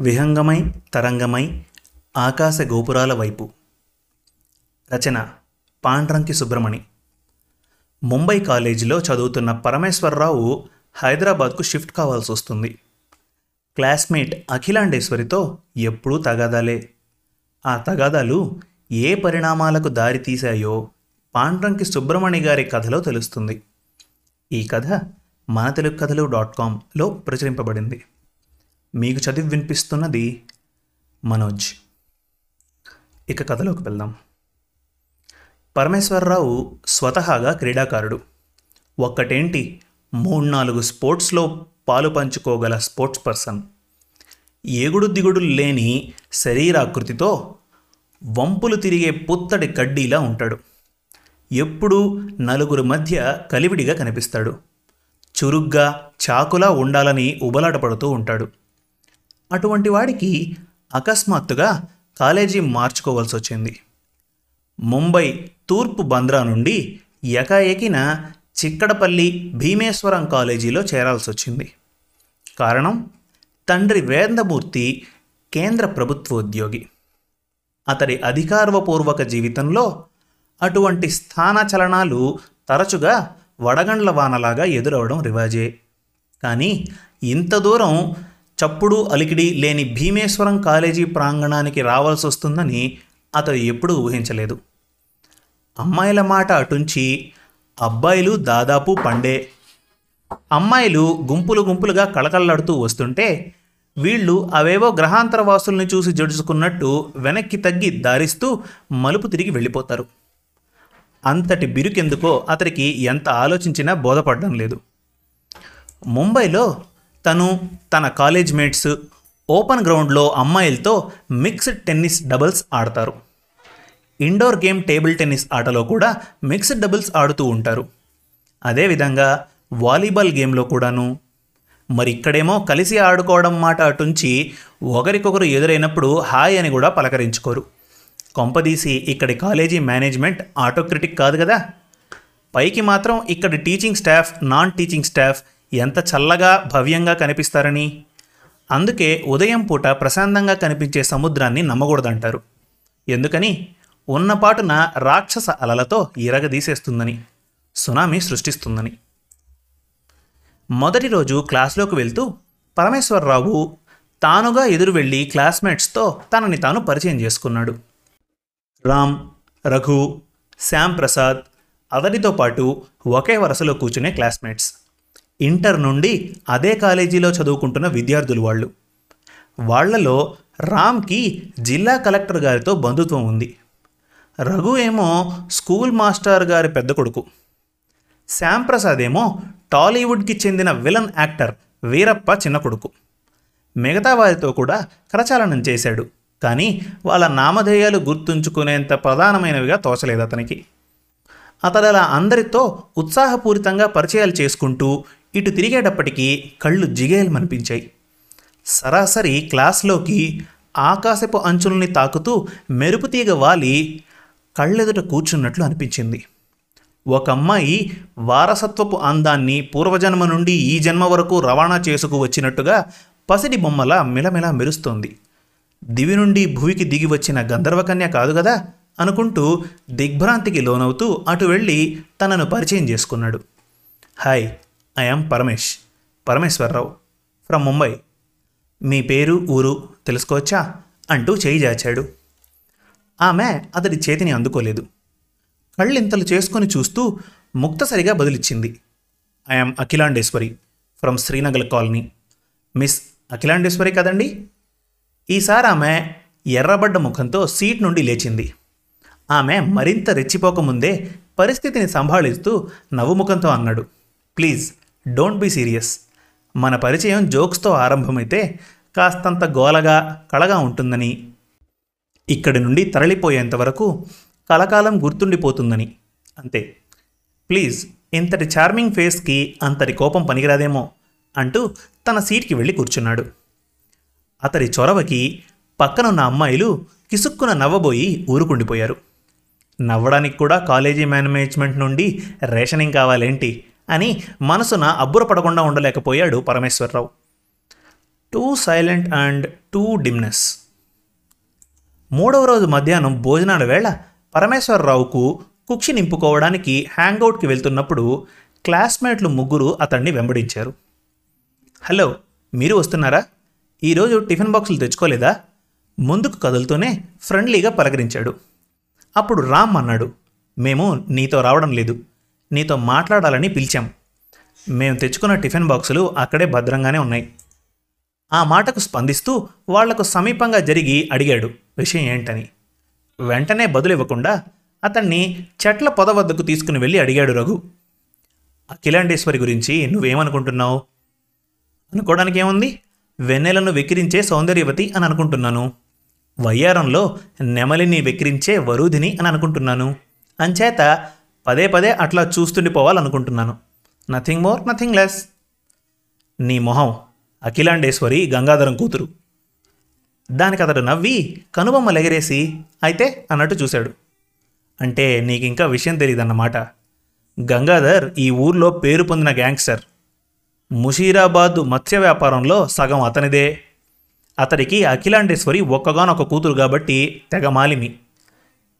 విహంగమై తరంగమై ఆకాశ గోపురాల వైపు. రచన పాండ్రంకి సుబ్రమణి. ముంబై కాలేజీలో చదువుతున్న పరమేశ్వరరావు హైదరాబాద్కు షిఫ్ట్ కావాల్సి వస్తుంది. క్లాస్మేట్ అఖిలాండేశ్వరితో ఎప్పుడూ తగాదాలే. ఆ తగాదాలు ఏ పరిణామాలకు దారితీశాయో పాండ్రంకి సుబ్రమణి గారి కథలో తెలుస్తుంది. ఈ కథ మన తెలుగు కథలు డాట్ కామ్లో ప్రచురింపబడింది. మీకు చదివి వినిపిస్తున్నది మనోజ్. ఇక కథలోకి వెళ్దాం. పరమేశ్వరరావు స్వతహాగా క్రీడాకారుడు. ఒక్కటేంటి? మూడు నాలుగు స్పోర్ట్స్లో పాలు పంచుకోగల స్పోర్ట్స్ పర్సన్. ఏగుడు దిగుడు లేని శరీరాకృతితో వంపులు తిరిగే పుత్తడి కడ్డీలా ఉంటాడు. ఎప్పుడూ నలుగురు మధ్య కలివిడిగా కనిపిస్తాడు. చురుగ్గా చాకులా ఉండాలని ఉబలాటపడుతూ ఉంటాడు. అటువంటి వాడికి అకస్మాత్తుగా కాలేజీ మార్చుకోవాల్సి వచ్చింది ముంబై తూర్పు బంద్రా నుండి ఎకాఎకిన చిక్కడపల్లి భీమేశ్వరం కాలేజీలో చేరాల్సి వచ్చింది కారణం తండ్రి వేందమూర్తి కేంద్ర ప్రభుత్వోద్యోగి. అతడి అధికారపూర్వక జీవితంలో అటువంటి స్థానచలనాలు తరచుగా వడగండ్ల వానలాగా ఎదురవడం రివాజే. కానీ ఇంత దూరం చప్పుడు అలికిడి లేని భీమేశ్వరం కాలేజీ ప్రాంగణానికి రావాల్సి వస్తుందని అతడు ఎప్పుడూ ఊహించలేదు. అమ్మాయిల మాట అటుంచి అబ్బాయిలు దాదాపు పండే. అమ్మాయిలు గుంపులు గుంపులుగా కళకళలాడుతూ వస్తుంటే వీళ్ళు అవేవో గ్రహాంతర వాసుల్ని చూసి జడుచుకున్నట్టు వెనక్కి తగ్గి దారిస్తూ మలుపు తిరిగి వెళ్ళిపోతారు. అంతటి బిరుకెందుకో అతడికి ఎంత ఆలోచించినా బోధపడడం లేదు. ముంబైలో తను తన కాలేజ్ మేట్స్ ఓపెన్ గ్రౌండ్లో అమ్మాయిలతో మిక్స్డ్ టెన్నిస్ డబుల్స్ ఆడతారు. ఇండోర్ గేమ్ టేబుల్ టెన్నిస్ ఆటలో కూడా మిక్స్డ్ డబుల్స్ ఆడుతూ ఉంటారు. అదేవిధంగా వాలీబాల్ గేమ్లో కూడాను. మరి ఇక్కడేమో కలిసి ఆడుకోవడం మాట అటుంచి ఒకరికొకరు ఎదురైనప్పుడు హాయ్ అని కూడా పలకరించుకోరు. కొంపదీసి ఇక్కడి కాలేజీ మేనేజ్మెంట్ ఆటోక్రిటిక్ కాదు కదా. పైకి మాత్రం ఇక్కడి teaching staff non teaching staff ఎంత చల్లగా భవ్యంగా కనిపిస్తారని? అందుకే ఉదయం పూట ప్రశాంతంగా కనిపించే సముద్రాన్ని నమ్మకూడదంటారు. ఎందుకని? ఉన్నపాటున రాక్షస అలలతో ఇరగదీసేస్తుందని సునామీ సృష్టిస్తుందని. మొదటి రోజు క్లాస్లోకి వెళ్తూ పరమేశ్వరరావు తానుగా ఎదురు వెళ్ళి క్లాస్మేట్స్తో తనని తాను పరిచయం చేసుకున్నాడు. రామ్ రఘు శ్యామ్ ప్రసాద్ అతడితో పాటు ఒకే వరుసలో కూర్చునే క్లాస్మేట్స్. ఇంటర్ నుండి అదే కాలేజీలో చదువుకుంటున్న విద్యార్థులు వాళ్ళు. వాళ్ళలో రామ్కి జిల్లా కలెక్టర్ గారితో బంధుత్వం ఉంది. రఘు ఏమో స్కూల్ మాస్టర్ గారి పెద్ద కొడుకు. శ్యామ్ ప్రసాద్ ఏమో టాలీవుడ్కి చెందిన విలన్ యాక్టర్ వీరప్ప చిన్న కొడుకు. మిగతా వారితో కూడా కరచాలనం చేశాడు. కానీ వాళ్ళ నామధేయాలు గుర్తుంచుకునేంత ప్రధానమైనవిగా తోచలేదు అతనికి. అతడు అలా అందరితో ఉత్సాహపూరితంగా పరిచయాలు చేసుకుంటూ ఇటు తిరిగేటప్పటికీ కళ్ళు జిగేలమనిపించాయి. సరాసరి క్లాస్లోకి ఆకాశపు అంచుల్ని తాకుతూ మెరుపుతీగ వాలి కళ్ళెదుట కూర్చున్నట్లు అనిపించింది. ఒక అమ్మాయి వారసత్వపు అందాన్ని పూర్వజన్మ నుండి ఈ జన్మ వరకు రవాణా చేసుకు వచ్చినట్టుగా పసిడి బొమ్మల మిలమిలా మెరుస్తోంది. దివి నుండి భూమికి దిగి వచ్చిన గంధర్వకన్య కాదు కదా? అనుకుంటూ దిగ్భ్రాంతికి లోనవుతూ అటు వెళ్ళి తనను పరిచయం చేసుకున్నాడు. Hi I'm Paramesh Parameswararao from Mumbai. మీ పేరు ఊరు తెలుసుకోవచ్చా? అంటూ చేయి జాచాడు. ఆమె అతడి చేతిని అందుకోలేదు. కళ్ళింతలు చేసుకొని చూస్తూ ముక్తసరిగా బదులిచ్చింది. I'm Akhilandeswari from Srinagar colony. Miss Akhilandeswari కదండి? ఈసారి ఆమె ఎర్రబడ్డ ముఖంతో సీట్ నుండి లేచింది. ఆమె మరింత రెచ్చిపోకముందే పరిస్థితిని సంభాళిస్తూ నవ్వుముఖంతో అన్నాడు. ప్లీజ్ డోంట్ బీ సీరియస్ మన పరిచయం జోక్స్తో ఆరంభమైతే కాస్తంత గోలగా కళగా ఉంటుందని. ఇక్కడి నుండి తరలిపోయేంత వరకు కలకాలం గుర్తుండిపోతుందని. అంతే. ప్లీజ్ ఇంతటి చార్మింగ్ ఫేస్కి అంతటి కోపం పనికిరాదేమో అంటూ తన సీట్కి వెళ్ళి కూర్చున్నాడు. అతడి చొరవకి పక్కనున్న అమ్మాయిలు కిసుక్కున నవ్వబోయి ఊరుకుండిపోయారు. నవ్వడానికి కూడా కాలేజీ మేనేజ్మెంట్ నుండి రేషనింగ్ కావాలేంటి? అని మనసున అబ్బురపడకుండా ఉండలేకపోయాడు Parameswararao. Too silent and too dimness. మూడవ రోజు మధ్యాహ్నం భోజనాల వేళ పరమేశ్వరరావుకు కుక్షి నింపుకోవడానికి హ్యాంగౌట్కి వెళ్తున్నప్పుడు క్లాస్మేట్లు ముగ్గురు అతన్ని వెంబడించారు. హలో మీరు వస్తున్నారా? ఈరోజు టిఫిన్ బాక్సులు తెచ్చుకోలేదా? ముందుకు కదులుతూనే ఫ్రెండ్లీగా పలకరించాడు. అప్పుడు రామ్ అన్నాడు మేము నీతో రావడం లేదు. నీతో మాట్లాడాలని పిలిచాం. మేము తెచ్చుకున్న టిఫిన్ బాక్సులు అక్కడే భద్రంగానే ఉన్నాయి. ఆ మాటకు స్పందిస్తూ వాళ్ళకు సమీపంగా జరిగి అడిగాడు విషయం ఏంటని. వెంటనే బదులివ్వకుండా అతన్ని చెట్ల పొద వద్దకు తీసుకుని వెళ్ళి అడిగాడు రఘు. అఖిలాండేశ్వరి గురించి నువ్వేమనుకుంటున్నావు? అనుకోవడానికి ఏముంది వెన్నెలను వెక్కిరించే సౌందర్యవతి అని అనుకుంటున్నాను. వయ్యారంలో నెమలిని వెక్కిరించే వరూధిని అని అనుకుంటున్నాను. అంచేత పదే పదే అట్లా చూస్తుండిపోవాలనుకుంటున్నాను నథింగ్ మోర్ నథింగ్ లెస్ నీ మొహం అఖిలాండేశ్వరి గంగాధరం కూతురు. దానికి అతడు నవ్వి కనుబొమ్మలు ఎగరేసి అయితే అన్నట్టు చూశాడు. అంటే నీకింకా విషయం తెలియదన్నమాట గంగాధర్ ఈ ఊర్లో పేరు పొందిన గ్యాంగ్స్టర్. ముషీరాబాద్ మత్స్య వ్యాపారంలో సగం అతనిదే. అతడికి అఖిలాండేశ్వరి ఒక్కగానొక్క కూతురు కాబట్టి తెగ మాలిమి.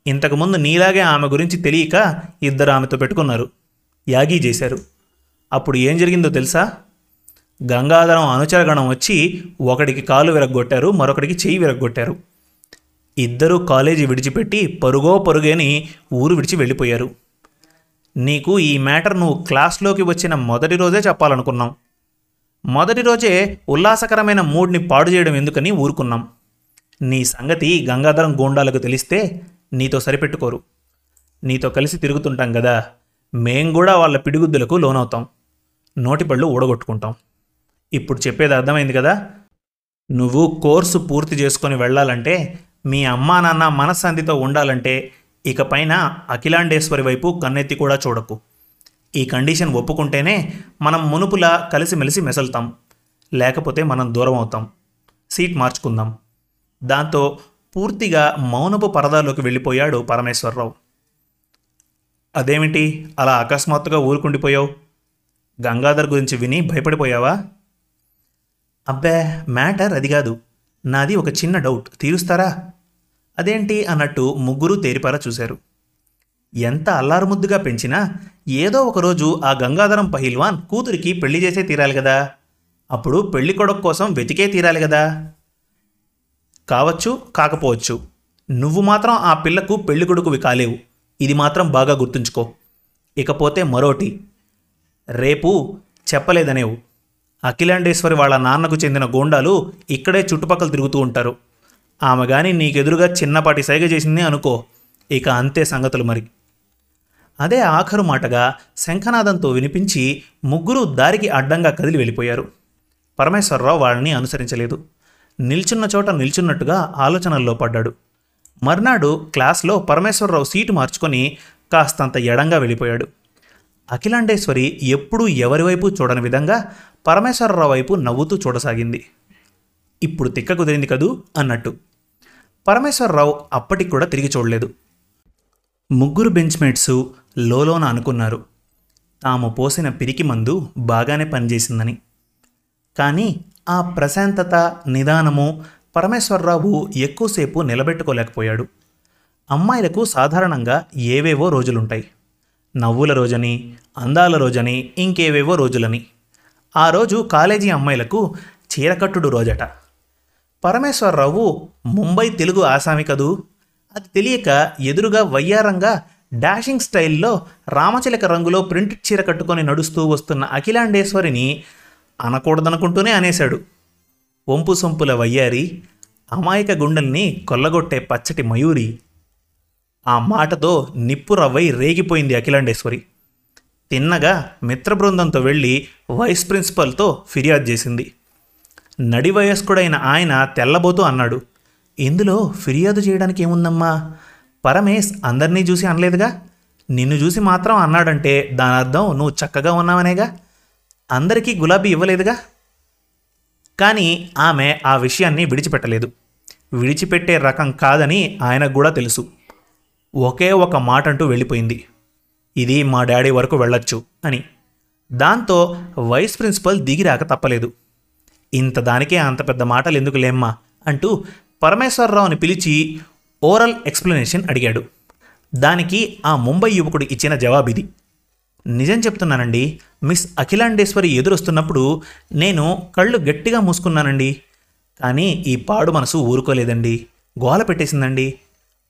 ఇంతకుముందు నీలాగే ఆమె గురించి తెలియక ఇద్దరు ఆమెతో పెట్టుకున్నారు. యాగీ చేశారు. అప్పుడు ఏం జరిగిందో తెలుసా? గంగాధరం అనుచరగణం వచ్చి ఒకడికి కాలు విరగ్గొట్టారు మరొకడికి చెయ్యి విరగ్గొట్టారు. ఇద్దరూ కాలేజీ విడిచిపెట్టి పరుగో పరుగేని ఊరు విడిచి వెళ్ళిపోయారు. నీకు ఈ మ్యాటర్ నువ్వు క్లాస్లోకి వచ్చిన మొదటి రోజే చెప్పాలనుకున్నాం. మొదటి రోజే ఉల్లాసకరమైన మూడ్ని పాడు చేయడం ఎందుకని ఊరుకున్నాం. నీ సంగతి గంగాధరం గోండాలకు తెలిస్తే నీతో సరిపెట్టుకోరు. నీతో కలిసి తిరుగుతుంటాం కదా మేం కూడా వాళ్ళ పిడిగుద్దులకు లోనవుతాం. నోటిపళ్ళు ఊడగొట్టుకుంటాం. ఇప్పుడు చెప్పేది అర్థమైంది కదా? నువ్వు కోర్సు పూర్తి చేసుకొని వెళ్ళాలంటే మీ అమ్మా నాన్న మనశ్శాంతితో ఉండాలంటే ఇకపైన అఖిలాండేశ్వరి వైపు కన్నెత్తి కూడా చూడకు. ఈ కండిషన్ ఒప్పుకుంటేనే మనం మునుపులా కలిసిమెలిసి మెసలుతాం. లేకపోతే మనం దూరం అవుతాం సీట్ మార్చుకుందాం. దాంతో పూర్తిగా మౌనపు పరదాలోకి వెళ్ళిపోయాడు పరమేశ్వరరావు. అదేమిటి? అలా అకస్మాత్తుగా ఊరుకుండిపోయావు? గంగాధర్ గురించి విని భయపడిపోయావా? అబ్బే మ్యాటర్ అది కాదు. నాది ఒక చిన్న డౌట్. తీరుస్తారా? అదేంటి అన్నట్టు ముగ్గురు తేరిపారా చూశారు. ఎంత అల్లారుముద్దుగా పెంచినా ఏదో ఒకరోజు ఆ గంగాధరం పహిల్వాన్ కూతురికి పెళ్ళి చేసే తీరాలి కదా. అప్పుడు పెళ్ళి కొడుకు కోసం వెతికే తీరాలి కదా. కావచ్చు కాకపోవచ్చు. నువ్వు మాత్రం ఆ పిల్లకు పెళ్ళి కొడుకువి కాలేవు. ఇది మాత్రం బాగా గుర్తుంచుకో. ఇకపోతే మరోటి. రేపు చెప్పలేదనేవు. అఖిలాండేశ్వరి వాళ్ళ నాన్నకు చెందిన గోండాలు ఇక్కడే చుట్టుపక్కల తిరుగుతూ ఉంటారు. ఆమె కానీ నీకెదురుగా చిన్నపాటి సైగ చేసింది అనుకో. ఇక అంతే సంగతులు మరి. అదే ఆఖరు మాటగా శంఖనాదంతో వినిపించి ముగ్గురు దారికి అడ్డంగా కదిలి వెళ్ళిపోయారు. పరమేశ్వరరావు వాళ్ళని అనుసరించలేదు. నిల్చున్న చోట నిల్చున్నట్టుగా ఆలోచనల్లో పడ్డాడు. మర్నాడు క్లాస్లో పరమేశ్వరరావు సీటు మార్చుకొని కాస్తంత ఎడంగా వెళ్ళిపోయాడు. అఖిలాండేశ్వరి ఎప్పుడూ ఎవరి వైపు చూడని విధంగా పరమేశ్వరరావు వైపు నవ్వుతూ చూడసాగింది. ఇప్పుడు తిక్క కుదిరింది కదూ? అన్నట్టు. పరమేశ్వరరావు అప్పటికి కూడా తిరిగి చూడలేదు. ముగ్గురు బెంచ్మేట్స్ లోలోన అనుకున్నారు. తాము పోసిన పిరికి మందు బాగానే పనిచేసిందని. కానీ ఆ ప్రశాంతత నిదానము పరమేశ్వరరావు ఎక్కువసేపు నిలబెట్టుకోలేకపోయాడు. అమ్మాయిలకు సాధారణంగా ఏవేవో రోజులుంటాయి. నవ్వుల రోజని అందాల రోజని ఇంకేవేవో రోజులని. ఆ రోజు కాలేజీ అమ్మాయిలకు చీరకట్టుడు రోజట. పరమేశ్వరరావు ముంబై తెలుగు ఆసామి కదూ? అది తెలియక ఎదురుగా వయ్యారంగా డాషింగ్ స్టైల్లో రామచిలక రంగులో ప్రింట్ చీర కట్టుకొని నడుస్తూ వస్తున్న అఖిలాండేశ్వరిని అనకూడదనుకుంటూనే అనేశాడు. వంపు సొంపుల వయ్యారి అమాయక గుండెల్ని కొల్లగొట్టే పచ్చటి మయూరి. ఆ మాటతో నిప్పు రవ్వై రేగిపోయింది అఖిలాండేశ్వరి. తిన్నగా మిత్ర బృందంతో వెళ్ళి వైస్ ప్రిన్సిపల్తో ఫిర్యాదు చేసింది. నడి వయస్కుడైన ఆయన తెల్లబోతూ అన్నాడు ఇందులో ఫిర్యాదు చేయడానికి ఏముందమ్మా? పరమేశ్ అందరినీ చూసి అనలేదుగా? నిన్ను చూసి మాత్రం అన్నాడంటే దాని అర్థం నువ్వు చక్కగా ఉన్నావనేగా? అందరికీ గులాబీ ఇవ్వలేదుగా? కానీ ఆమె ఆ విషయాన్ని విడిచిపెట్టలేదు. విడిచిపెట్టే రకం కాదని ఆయనకు కూడా తెలుసు. ఒకే ఒక మాట అంటూ వెళ్ళిపోయింది. ఇది మా డాడీ వరకు వెళ్ళొచ్చు అని. దాంతో వైస్ ప్రిన్సిపల్ దిగిరాక తప్పలేదు. ఇంత దానికే అంత పెద్ద మాటలు ఎందుకు లేమ్మా అంటూ పరమేశ్వరరావుని పిలిచి ఓరల్ ఎక్స్ప్లెనేషన్ అడిగాడు. దానికి ఆ ముంబై యువకుడు ఇచ్చిన జవాబిది. నిజం చెప్తున్నానండి. మిస్ అఖిలాండేశ్వరి ఎదురొస్తున్నప్పుడు నేను కళ్ళు గట్టిగా మూసుకున్నానండి. కానీ ఈ పాడు మనసు ఊరుకోలేదండి. గోల పెట్టేసిందండి.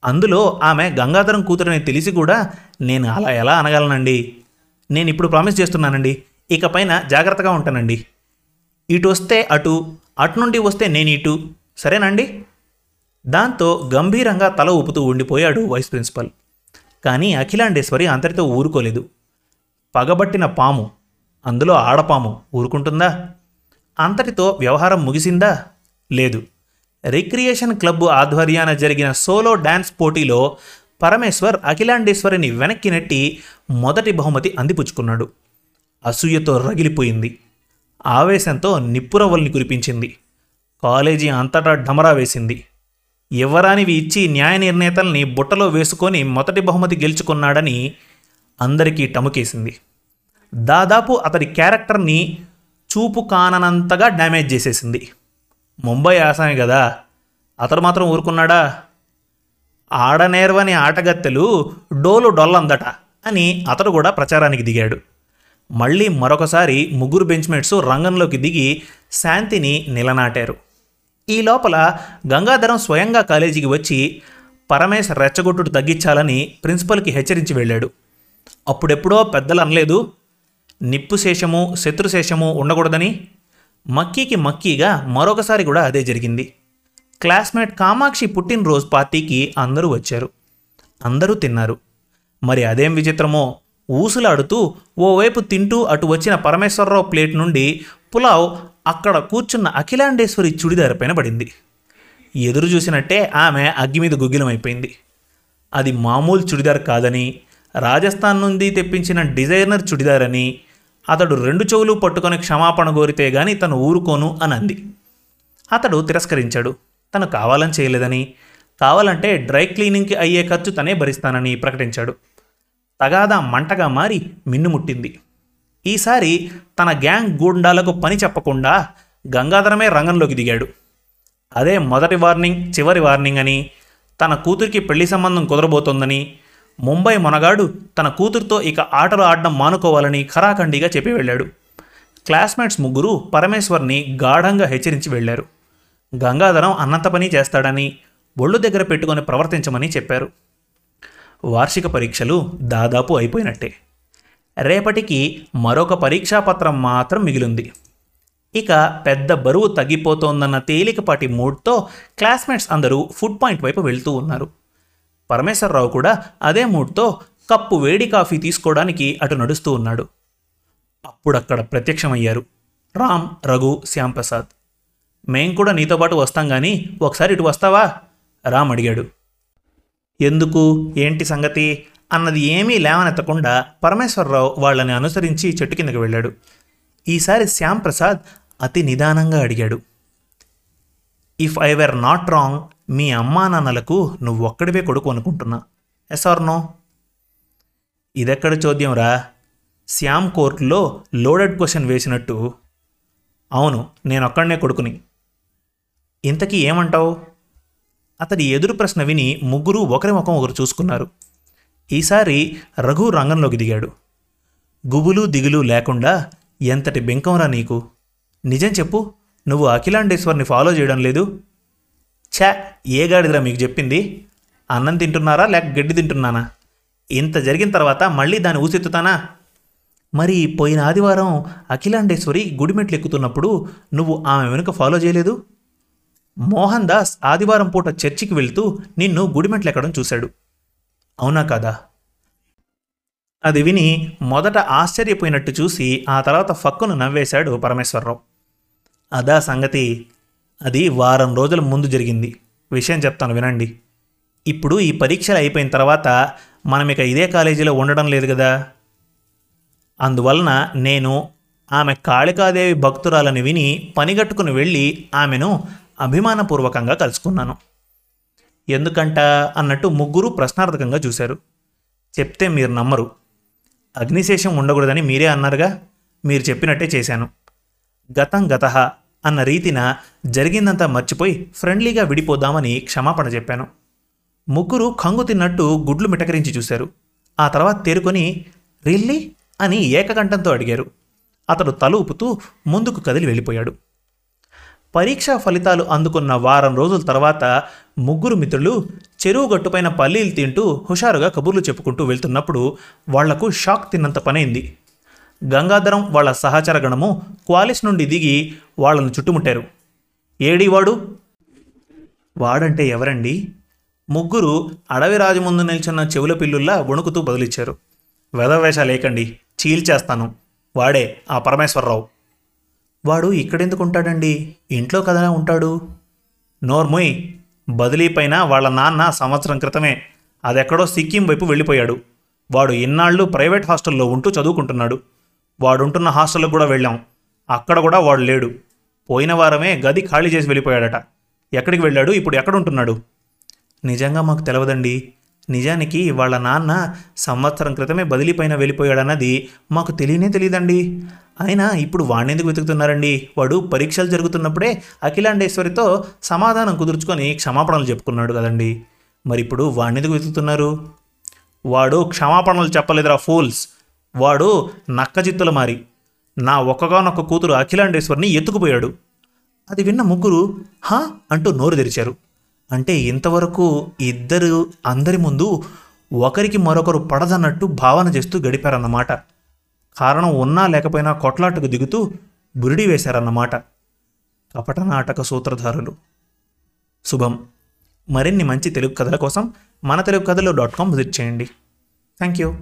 అందులో ఆమె గంగాధరం కూతురని తెలిసి కూడా నేను అలా ఎలా అనగలనండి? నేను ఇప్పుడు ప్రామిస్ చేస్తున్నానండి. ఇకపైన జాగ్రత్తగా ఉంటానండి. ఇటు వస్తే అటు అటు నుండి వస్తే నేను ఇటు. సరేనండి? దాంతో గంభీరంగా తల ఊపుతూ ఉండిపోయాడు వైస్ ప్రిన్సిపల్. కానీ అఖిలాండేశ్వరి అంతటితో ఊరుకోలేదు. పగబట్టిన పాము అందులో ఆడపాము ఊరుకుంటుందా? అంతటితో వ్యవహారం ముగిసిందా? లేదు. రిక్రియేషన్ క్లబ్ ఆధ్వర్యాన జరిగిన సోలో డ్యాన్స్ పోటీలో పరమేశ్వర్ అఖిలాండేశ్వరిని వెనక్కి నెట్టి మొదటి బహుమతి అందిపుచ్చుకున్నాడు. అసూయతో రగిలిపోయింది. ఆవేశంతో నిప్పురవ్వల్ని కురిపించింది. కాలేజీ అంతటా ఢమరా వేసింది. ఎవరానివి ఇచ్చి న్యాయ నిర్ణేతల్ని బుట్టలో వేసుకొని మొదటి బహుమతి గెలుచుకున్నాడని అందరికీ టముకేసింది. దాదాపు అతడి క్యారెక్టర్ని చూపు కాననంతగా డ్యామేజ్ చేసేసింది. ముంబై ఆసామే కదా అతడు మాత్రం ఊరుకున్నాడా? ఆడనేర్వని ఆటగత్తెలు డోలు డొల్లందట అని అతడు కూడా ప్రచారానికి దిగాడు. మళ్ళీ మరొకసారి ముగ్గురు బెంచ్మేట్స్ రంగంలోకి దిగి శాంతిని నిలనాటారు. ఈ లోపల గంగాధరం స్వయంగా కాలేజీకి వచ్చి పరమేశ్ రెచ్చగొట్టుడు తగ్గించాలని ప్రిన్సిపల్కి హెచ్చరించి వెళ్ళాడు. అప్పుడెప్పుడో పెద్దలు అనలేదు నిప్పు శేషము శత్రుశేషము ఉండకూడదని మక్కీకి మక్కీగా మరొకసారి కూడా అదే జరిగింది. క్లాస్మేట్ కామాక్షి పుట్టినరోజు పార్టీకి అందరూ వచ్చారు. అందరూ తిన్నారు. మరి అదేం విచిత్రమో ఊసులాడుతూ ఓవైపు తింటూ అటు వచ్చిన పరమేశ్వరరావు ప్లేట్ నుండి పులావ్ అక్కడ కూర్చున్న అఖిలాండేశ్వరి చుడిదార పైన పడింది. ఎదురు చూసినట్టే ఆమె అగ్గి మీద గుగ్గిలమైపోయింది. అది మామూలు చుడిదార్ కాదని రాజస్థాన్ నుండి తెప్పించిన డిజైనర్ చుడిదార్ అని అతడు రెండు చెవులు పట్టుకొని క్షమాపణ కోరితే గాని తను ఊరుకోను అని అంది అతడు తిరస్కరించాడు. తను కావాలని చేయలేదని కావాలంటే డ్రై క్లీనింగ్కి అయ్యే ఖర్చు తనే భరిస్తానని ప్రకటించాడు. తగాదా మంటగా మారి మిన్నుముట్టింది ఈసారి తన గ్యాంగ్ గూండాలకు పని చెప్పకుండా గంగాధరమే రంగంలోకి దిగాడు. అదే మొదటి వార్నింగ్ చివరి వార్నింగ్ అని తన కూతురికి పెళ్ళి సంబంధం కుదరబోతోందని ముంబై మొనగాడు తన కూతురుతో ఇక ఆటలు ఆడడం మానుకోవాలని ఖరాఖండిగా చెప్పి వెళ్ళాడు. క్లాస్మేట్స్ ముగ్గురు పరమేశ్వర్ని గాఢంగా హెచ్చరించి వెళ్ళారు. గంగాధరం అన్నంత పని చేస్తాడని ఒళ్ళు దగ్గర పెట్టుకొని ప్రవర్తించమని చెప్పారు. వార్షిక పరీక్షలు దాదాపు అయిపోయినట్టే. రేపటికి మరొక పరీక్షాపత్రం మాత్రం మిగిలింది. ఇక పెద్ద బరువు తగ్గిపోతోందన్న తేలికపాటి మూడ్తో క్లాస్మేట్స్ అందరూ ఫుడ్ పాయింట్ వైపు వెళ్తూ ఉన్నారు. పరమేశ్వరరావు కూడా అదే మూడ్తో కప్పు వేడి కాఫీ తీసుకోవడానికి అటు నడుస్తూ ఉన్నాడు. అప్పుడక్కడ ప్రత్యక్షమయ్యారు. రామ్ రఘు శ్యాంప్రసాద్. మేం కూడా నీతో పాటు వస్తాం కానీ ఒకసారి ఇటు వస్తావా? రామ్ అడిగాడు. ఎందుకు? ఏంటి సంగతి? అన్నది ఏమీ లేవనెత్తకుండా పరమేశ్వరరావు వాళ్ళని అనుసరించి చెట్టు కిందకి వెళ్ళాడు. ఈసారి శ్యాంప్రసాద్ అతి నిదానంగా అడిగాడు. If I were not wrong మీ అమ్మా నాన్నలకు నువ్వొక్కడివే కొడుకు అనుకుంటున్నా. ఎస్ ఇదెక్కడ చోద్యం రా? శ్యామ్ కోర్టులో లోడెడ్ క్వశ్చన్ వేసినట్టు. అవును నేనొక్కడనే కొడుకుని. ఇంతకీ ఏమంటావు? అతడి ఎదురు ప్రశ్న విని ముగ్గురు ఒకరి ముఖం ఒకరు చూసుకున్నారు. ఈసారి రఘు రంగంలోకి దిగాడు. గుబులు దిగులు లేకుండా ఎంతటి బెంకంరా నీకు? నిజం చెప్పు నువ్వు అఖిలాండేశ్వర్ని ఫాలో చేయడం లేదు? ఛా ఏ గాడిదిరా మీకు చెప్పింది? అన్నం తింటున్నారా లేక గడ్డి తింటున్నానా? ఇంత జరిగిన తర్వాత మళ్ళీ దాన్ని ఊసెత్తుతానా? మరి పోయిన ఆదివారం అఖిలాండేశ్వరి గుడిమెట్లు ఎక్కుతున్నప్పుడు నువ్వు ఆమె వెనుక ఫాలో చేయలేదు? మోహన్ దాస్ ఆదివారం పూట చర్చికి వెళ్తూ నిన్ను గుడిమెట్లు ఎక్కడం చూశాడు. అవునా కాదా? అది విని మొదట ఆశ్చర్యపోయినట్టు చూసి ఆ తర్వాత ఫక్కును నవ్వేశాడు పరమేశ్వరరావు. అదా సంగతి. అది వారం రోజుల ముందు జరిగింది. విషయం చెప్తాను వినండి. ఇప్పుడు ఈ పరీక్షలు అయిపోయిన తర్వాత మనం ఇక ఇదే కాలేజీలో ఉండడం లేదు కదా? అందువలన నేను ఆమె కాళికాదేవి భక్తురాలని విని పనిగట్టుకుని వెళ్ళి ఆమెను అభిమానపూర్వకంగా కలుసుకున్నాను. ఎందుకంట అన్నట్టు ముగ్గురు ప్రశ్నార్థకంగా చూశారు. చెప్తే మీరు నమ్మరు. అగ్నిశేషం ఉండకూడదని మీరే అన్నారుగా? మీరు చెప్పినట్టే చేశాను. గతం గత అన్న రీతిన జరిగిందంతా మర్చిపోయి ఫ్రెండ్లీగా విడిపోదామని క్షమాపణ చెప్పాను. ముగ్గురు కంగు తిన్నట్టు గుడ్లు మిటకరించి చూశారు. ఆ తర్వాత తేరుకొని రిల్లీ? అని ఏకకంఠంతో అడిగారు. అతడు తల ఊపుతూ ముందుకు కదిలి వెళ్ళిపోయాడు. పరీక్షా ఫలితాలు అందుకున్న వారం రోజుల తర్వాత ముగ్గురు మిత్రులు చెరువు గట్టుపైన పల్లీలు తింటూ హుషారుగా కబుర్లు చెప్పుకుంటూ వెళ్తున్నప్పుడు వాళ్ళకు షాక్ తిన్నంత పనైంది. గంగాధరం వాళ్ళ సహచర గణము క్వాలిస్ నుండి దిగి వాళ్ళను చుట్టుముట్టారు. ఏడి వాడు? వాడంటే ఎవరండి? ముగ్గురు అడవి రాజు ముందు నిల్చున్న చెవుల పిల్లుల్లా వణుకుతూ బదులిచ్చారు. వెదవేషాలేకండి చీల్చేస్తాను. వాడే ఆ పరమేశ్వరరావు. వాడు ఇక్కడెందుకు ఉంటాడండి ఇంట్లో కదా ఉంటాడు. నోర్ముయ్ బదిలీ పైన వాళ్ళ నాన్న సంవత్సరం క్రితమే అదెక్కడో సిక్కిం వైపు వెళ్ళిపోయాడు. వాడు ఇన్నాళ్ళు ప్రైవేట్ హాస్టల్లో ఉంటూ చదువుకుంటున్నాడు. వాడుంటున్న హాస్టల్కి కూడా వెళ్ళాం. అక్కడ కూడా వాడు లేడు. పోయిన వారమే గది ఖాళీ చేసి వెళ్ళిపోయాడట. ఎక్కడికి వెళ్ళాడు? ఇప్పుడు ఎక్కడుంటున్నాడు? నిజంగా మాకు తెలవదండి. నిజానికి వాళ్ళ నాన్న సంవత్సరం క్రితమే బదిలీ పైన వెళ్ళిపోయాడన్నది మాకు తెలియనే తెలియదండి. అయినా ఇప్పుడు వాణ్ణెందుకు వెతుకుతున్నారండి? వాడు పరీక్షలు జరుగుతున్నప్పుడే అఖిలాండేశ్వరితో సమాధానం కుదుర్చుకొని క్షమాపణలు చెప్పుకున్నాడు కదండి. మరి ఇప్పుడు వాణ్ణెందుకు వెతుకుతున్నారు? వాడు క్షమాపణలు చెప్పలేదురా ఫూల్స్. వాడు నక్కజిత్తుల మారి నా ఒక్కగానొక్క కూతురు అఖిలాండేశ్వరిని ఎత్తుకుపోయాడు. అది విన్న ముగ్గురు హా అంటూ నోరు తెరిచారు. అంటే ఇంతవరకు ఇద్దరు అందరి ముందు ఒకరికి మరొకరు పడదన్నట్టు భావన చేస్తూ గడిపారన్నమాట. కారణం ఉన్నా లేకపోయినా కొట్లాటకు దిగుతూ బురిడి వేశారన్నమాట. కపట నాటక సూత్రధారులు. శుభం. మరిన్ని మంచి తెలుగు కథల కోసం మన తెలుగు కథలు డాట్ కామ్ విజిట్ చేయండి. Thank you